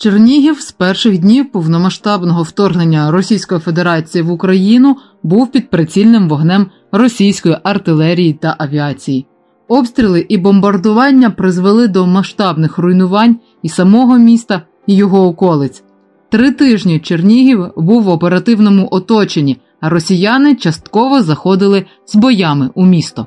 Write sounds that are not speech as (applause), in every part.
Чернігів з перших днів повномасштабного вторгнення Російської Федерації в Україну був під прицільним вогнем російської артилерії та авіації. Обстріли і бомбардування призвели до масштабних руйнувань і самого міста, і його околиць. Три тижні Чернігів був в оперативному оточенні, а росіяни частково заходили з боями у місто.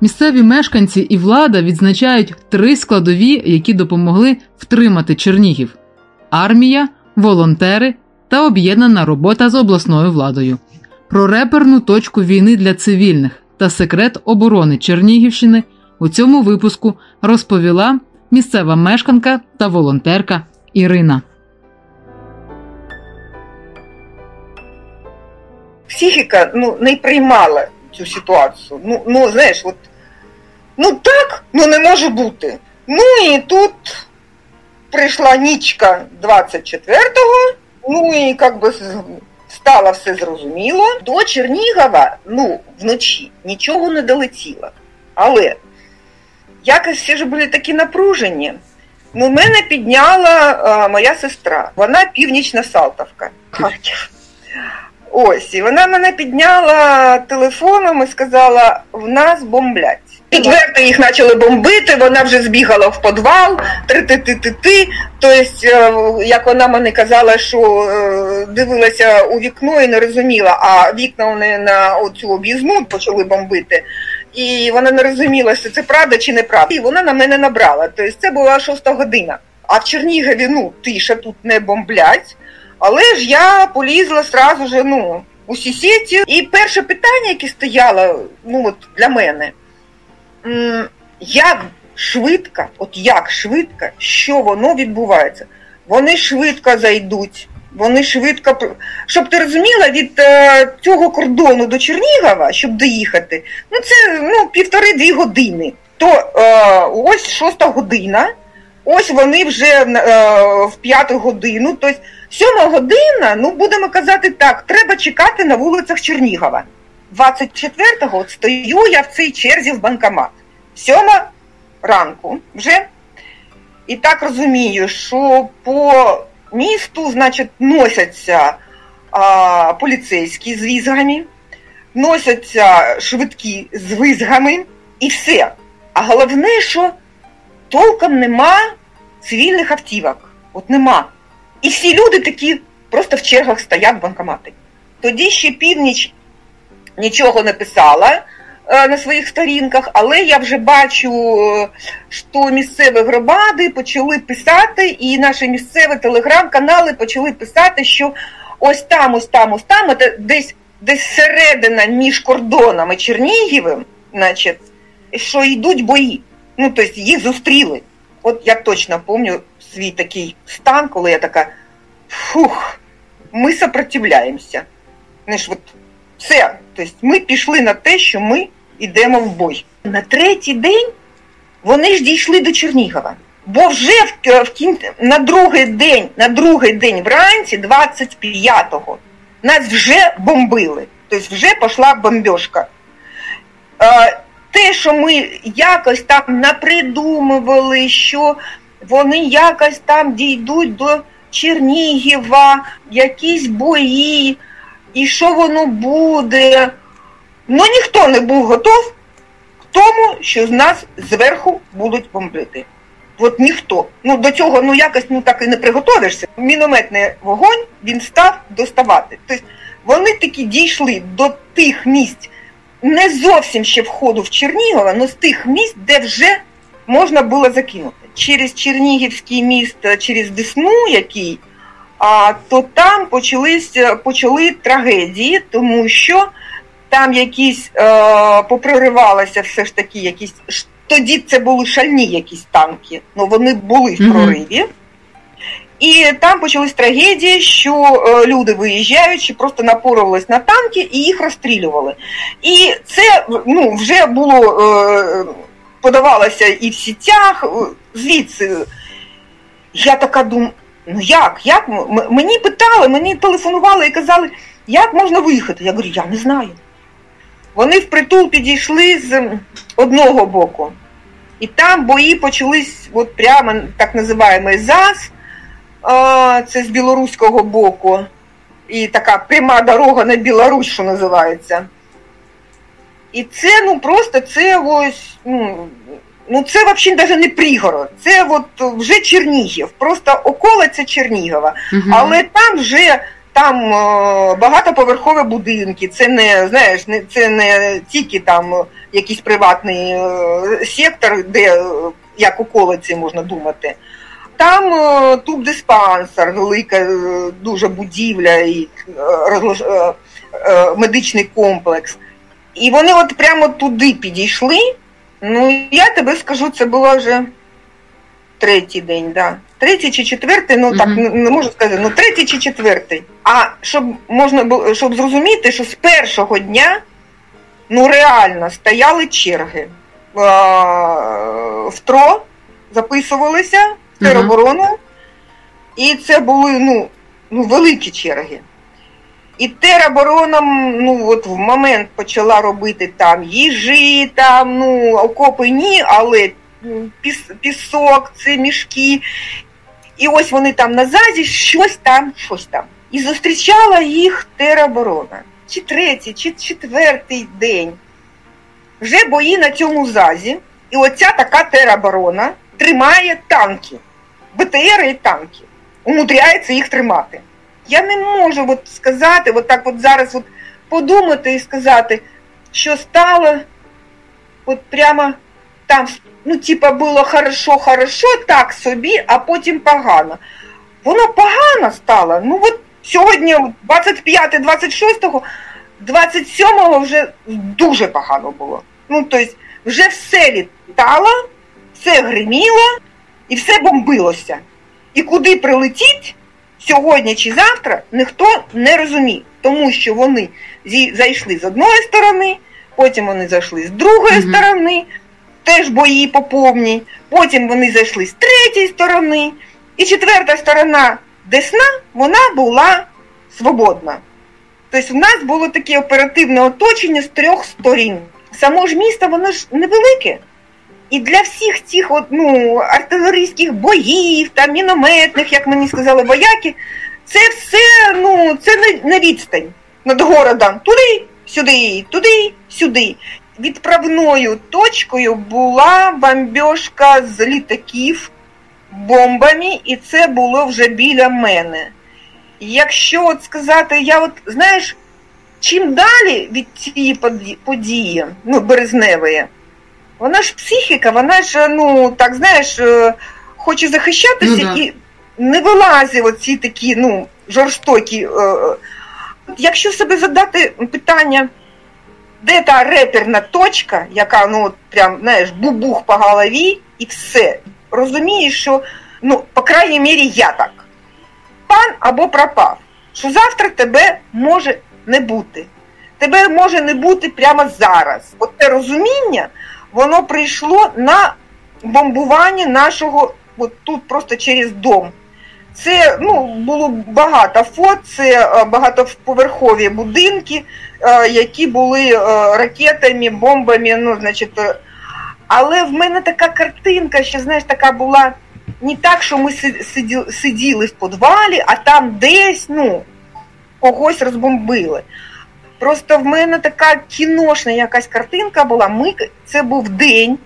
Місцеві мешканці і влада відзначають три складові, які допомогли втримати Чернігів: армія, волонтери та об'єднана робота з обласною владою. Про реперну точку війни для цивільних та секрет оборони Чернігівщини у цьому випуску розповіла місцева мешканка та волонтерка Ірина. Психіка ну не приймала цю ситуацію. Ну ну знаєш, от Ну так, ну не може бути. Ну і тут прийшла нічка 24-го, ну і як би стало все зрозуміло. До Чернігова ну, вночі нічого не долетіло. Але якось всі ж були такі напружені. Ну, мене підняла а, моя сестра, вона північна Салтовка. Харків. (laughs) Ось, і вона мене підняла телефоном і сказала: в нас бомблять. Відверто їх почали бомбити, вона вже збігала в підвал, три-ти-ти-ти-ти. Тобто, як вона мені казала, що е, дивилася у вікно і не розуміла, а вікна вони на оцю об'їзну почали бомбити. І вона не розуміла, що це правда чи неправда. І вона на мене набрала. Тобто це була шоста година. А в Чернігові ну, тиша тут не бомблять. Але ж я полізла сразу же ну, у сусідці. І перше питання, яке стояло ну, от для мене як швидко, от як швидко, що воно відбувається. Вони швидко зайдуть, вони швидко. Щоб ти розуміла, від е, цього кордону до Чернігова, щоб доїхати, ну це ну, півтори-дві години. То е, ось шоста година, ось вони вже е, в п'яту годину. Тобто сьома година, ну будемо казати так, треба чекати на вулицях Чернігова. 24-го от стою я в цій черзі в банкомат. Сьома ранку вже. І так розумію, що по місту, значить, носяться а, поліцейські з візгами, носяться швидкі з визгами і все. А головне, що толком нема цивільних автівок. От нема. І всі люди такі просто в чергах стоять банкомати. Тоді ще північ нічого не писала е, на своїх сторінках, але я вже бачу, е, що місцеві громади почали писати, і наші місцеві телеграм-канали почали писати, що ось там, ось там, ось там, десь десь середина між кордонами Чернігівим, значить, що йдуть бої. Ну, тобто їх зустріли. От я точно пам'ятаю свій такий стан, коли я така фух, ми сопротивляємося. Знаєш, от все. Тобто ми пішли на те, що ми йдемо в бой. На третій день вони ж дійшли до Чернігова. Бо вже в, в кін... на другий день, на другий день вранці, 25-го, нас вже бомбили. Тобто вже пішла бомбьошка. Те, що ми якось там напридумували, що вони якось там дійдуть до Чернігова, якісь бої і що воно буде. Ну ніхто не був готов к тому, що з нас зверху будуть бомбити. От ніхто. Ну до цього ну якось ну так і не приготовишся. Мінометний вогонь він став доставати. Тобто вони таки дійшли до тих місць, не зовсім ще входу в Чернігова, але з тих місць, де вже можна було закинути. Через Чернігівський міст, через Десну, який а, то там почались, е, почали трагедії, тому що там якісь е, попроривалися все ж таки якісь тоді це були шальні якісь танки, ну вони були в прориві. І там почались трагедії, що е, люди виїжджаючи, просто напорувались на танки і їх розстрілювали. І це ну, вже було е, подавалося і в сітях, е, звідси. Я така думаю, ну як? як? Мені питали, мені телефонували і казали, як можна виїхати? Я говорю, я не знаю. Вони впритул підійшли з одного боку. І там бої почались от прямо так називаємо ЗАЗ, це з білоруського боку. І така пряма дорога на Білорусь, що називається. І це ну просто це ось, ну, ну це взагалі навіть не пригород, це от вже Чернігів, просто околиця Чернігова. Угу. Але там вже там багатоповерхові будинки, це не знаєш, не це не тільки там якийсь приватний е, сектор, де як околиці можна думати. Там о, тут диспансер, велика е, дуже будівля і розлож... Е, медичний комплекс. І вони от прямо туди підійшли. Ну, я тебе скажу, це було вже третій день, да. Третій чи четвертий, ну так не, не можу сказати, ну третій чи четвертий. А щоб можна було, щоб зрозуміти, що з першого дня ну реально стояли черги. В ТРО записувалися тероборону, і це були ну, ну великі черги. І тероборона ну, от в момент почала робити там їжі, там, ну, окопи ні, але піс, пісок, це мішки. І ось вони там на зазі щось там, щось там. І зустрічала їх тероборона. Чи третій, чи четвертий день. Вже бої на цьому зазі. І оця така тероборона тримає танки, БТР і танки. Умудряється їх тримати. Я не можу от сказати, от так от зараз от подумати і сказати, що стало от прямо там, ну, типа, було хорошо, хорошо, так собі, а потім погано. Воно погано стало. Ну от сьогодні 25-26, 27-го вже дуже погано було. Ну, тобто, вже все літало, все гриміло і все бомбилося. І куди прилетіть? сьогодні чи завтра ніхто не розуміє, тому що вони зайшли з одної сторони, потім вони зайшли з другої mm -hmm. сторони, теж бої поповні, потім вони зайшли з третьої сторони, і четверта сторона Десна, вона була свободна. Тобто в нас було таке оперативне оточення з трьох сторін. Само ж місто, воно ж невелике. І для всіх цих от, ну, артилерійських боїв, там, мінометних, як мені сказали вояки, це все ну, це не, не відстань над городом. Туди, сюди, туди, сюди. Відправною точкою була бомбьошка з літаків бомбами, і це було вже біля мене. Якщо от сказати, я от, знаєш, чим далі від цієї події, ну, березневої, вона ж психіка, вона ж, ну, так знаєш, е, хоче захищатися ну, да. і не вилазить оці такі, ну, жорстокі. Е, е. Якщо себе задати питання, де та реперна точка, яка, ну, от прям, знаєш, бубух по голові і все. Розумієш, що, ну, по крайній мірі, я так. Пан або пропав, що завтра тебе може не бути. Тебе може не бути прямо зараз. От те розуміння воно прийшло на бомбування нашого, от тут просто через дом. Це ну, було багато фот, це е, багатоповерхові будинки, е, які були е, ракетами, бомбами. ну, значить, Але в мене така картинка, що знаєш, така була не так, що ми сиділи в подвалі, а там десь ну, когось розбомбили. Просто в мене така кіношна якась картинка була. Ми, Це був день,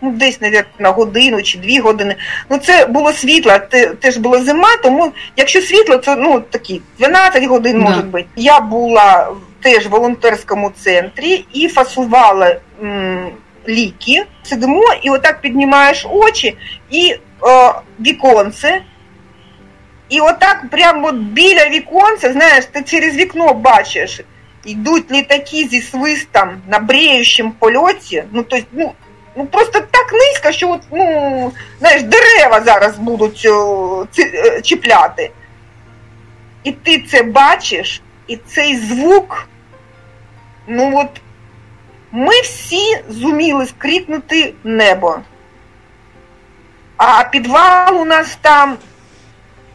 ну десь, мабуть, на годину чи дві години. Ну це було світло, те, теж була зима, тому якщо світло, то ну такі 12 годин може бути. Я була теж в волонтерському центрі і фасувала м, ліки. Сидимо і отак піднімаєш очі і о, віконце. І отак прямо біля віконця, знаєш, ти через вікно бачиш йдуть літаки зі свистом на бреючому польоті, ну, то есть, ну, ну просто так низько, що от, ну, знаєш, дерева зараз будуть о, ці, е, чіпляти. І ти це бачиш, і цей звук, ну от ми всі зуміли скрикнути небо. А підвал у нас там,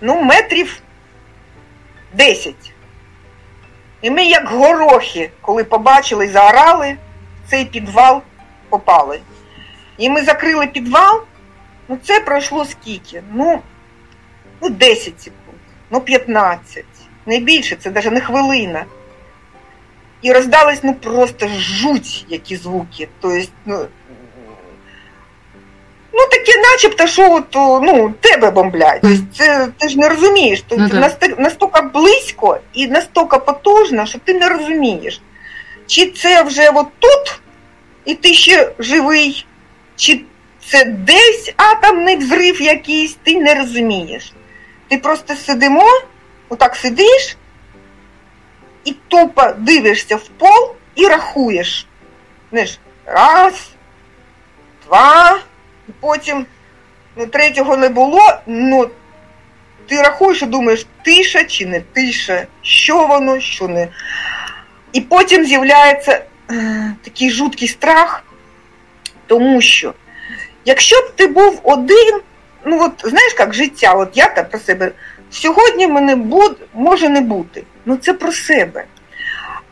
ну, метрів 10. І ми, як горохи, коли побачили і заорали, в цей підвал попали. І ми закрили підвал, ну це пройшло скільки? Ну, ну 10 секунд, ну 15. Не більше, це навіть не хвилина. І роздались ну просто жуть які звуки. Тобто, ну, ну таке начебто, що от, ну, тебе бомблять. Тобто, це, ти ж не розумієш. Тобто, Ну, настільки, настільки близько і настільки потужно, що ти не розумієш. Чи це вже от тут, і ти ще живий, чи це десь атомний взрив якийсь, ти не розумієш. Ти просто сидимо, отак сидиш і тупо дивишся в пол і рахуєш. Знаєш, раз, два, потім ну, третього не було, ну ти рахуєш і думаєш, тиша чи не тиша, що воно, що не. І потім з'являється е, такий жуткий страх, тому що якщо б ти був один, ну от знаєш як життя, от я так про себе, сьогодні мене буде, може не бути. Ну це про себе.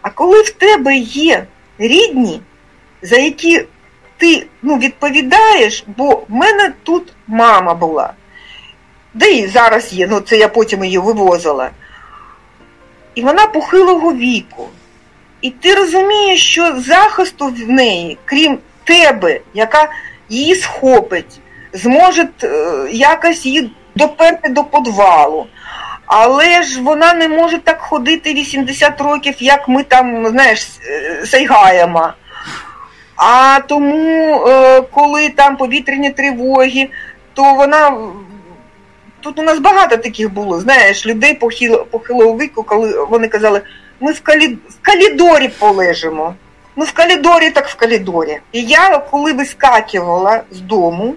А коли в тебе є рідні, за які ти ну, відповідаєш, бо в мене тут мама була, де і зараз є, ну це я потім її вивозила. І вона похилого віку. І ти розумієш, що захисту в неї, крім тебе, яка її схопить, зможе е, якось її доперти до подвалу. Але ж вона не може так ходити 80 років, як ми там, знаєш, е, сайгаємо. А тому, е, коли там повітряні тривоги, то вона. Тут у нас багато таких було, знаєш, людей похило, похилого віку, коли вони казали, ми в, калі... в калідорі полежимо. Ну, в калідорі, так в калідорі. І я, коли вискакувала з дому,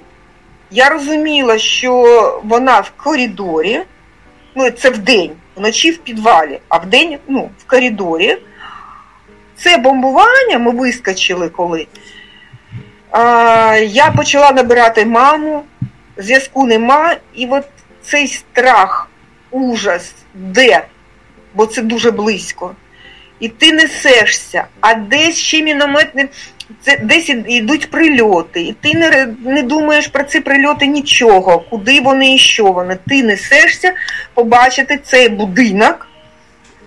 я розуміла, що вона в коридорі, ну це в день, вночі в підвалі, а в день ну, в коридорі. Це бомбування, ми вискочили коли. А, я почала набирати маму, зв'язку нема, і от цей страх, ужас, де? Бо це дуже близько. І ти несешся, а десь ще мінометне, це десь йдуть прильоти, і ти не, не думаєш про ці прильоти нічого, куди вони і що вони. Ти несешся побачити цей будинок,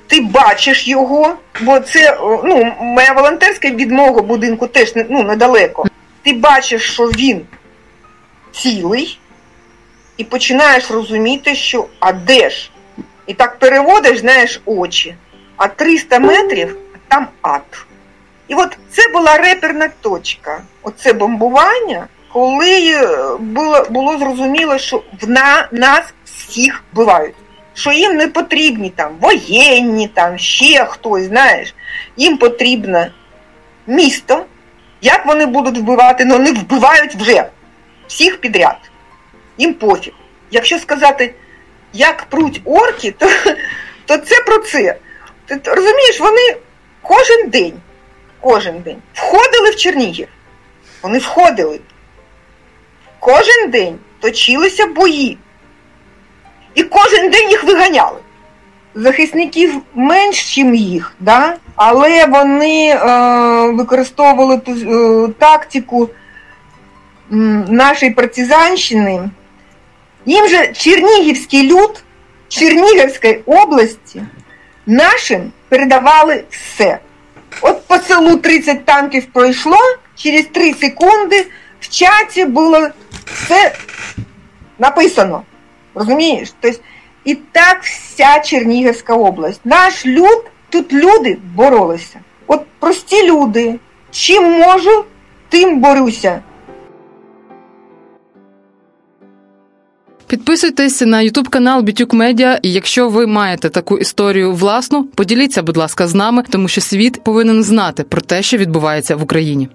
ти бачиш його, бо це ну, моя волонтерська від будинку теж ну, недалеко. Ти бачиш, що він цілий, і починаєш розуміти, що а де ж? І так переводиш, знаєш, очі. А 300 метрів там ад. І от це була реперна точка. Оце бомбування, коли е, було, було зрозуміло, що в на, нас всіх вбивають. Що їм не потрібні там воєнні, там ще хтось, знаєш. Їм потрібно місто. Як вони будуть вбивати? Ну вони вбивають вже всіх підряд. Їм пофіг. Якщо сказати, як пруть орки, то, то це про це. Ти розумієш, вони кожен день, кожен день входили в Чернігів. Вони входили. Кожен день точилися бої. І кожен день їх виганяли. Захисників менш, ніж їх, да? але вони е, використовували ту е, тактику нашої партизанщини. Їм же Чернігівський люд Чернігівської області нашим передавали все. От по селу 30 танків пройшло, через 3 секунди в чаті було все написано. Розумієш? Тобто, і так вся Чернігівська область. Наш люд, тут люди боролися. От прості люди. Чим можу, тим борюся. Підписуйтесь на Ютуб канал Бітюк Медіа. І якщо ви маєте таку історію власну, поділіться, будь ласка, з нами, тому що світ повинен знати про те, що відбувається в Україні.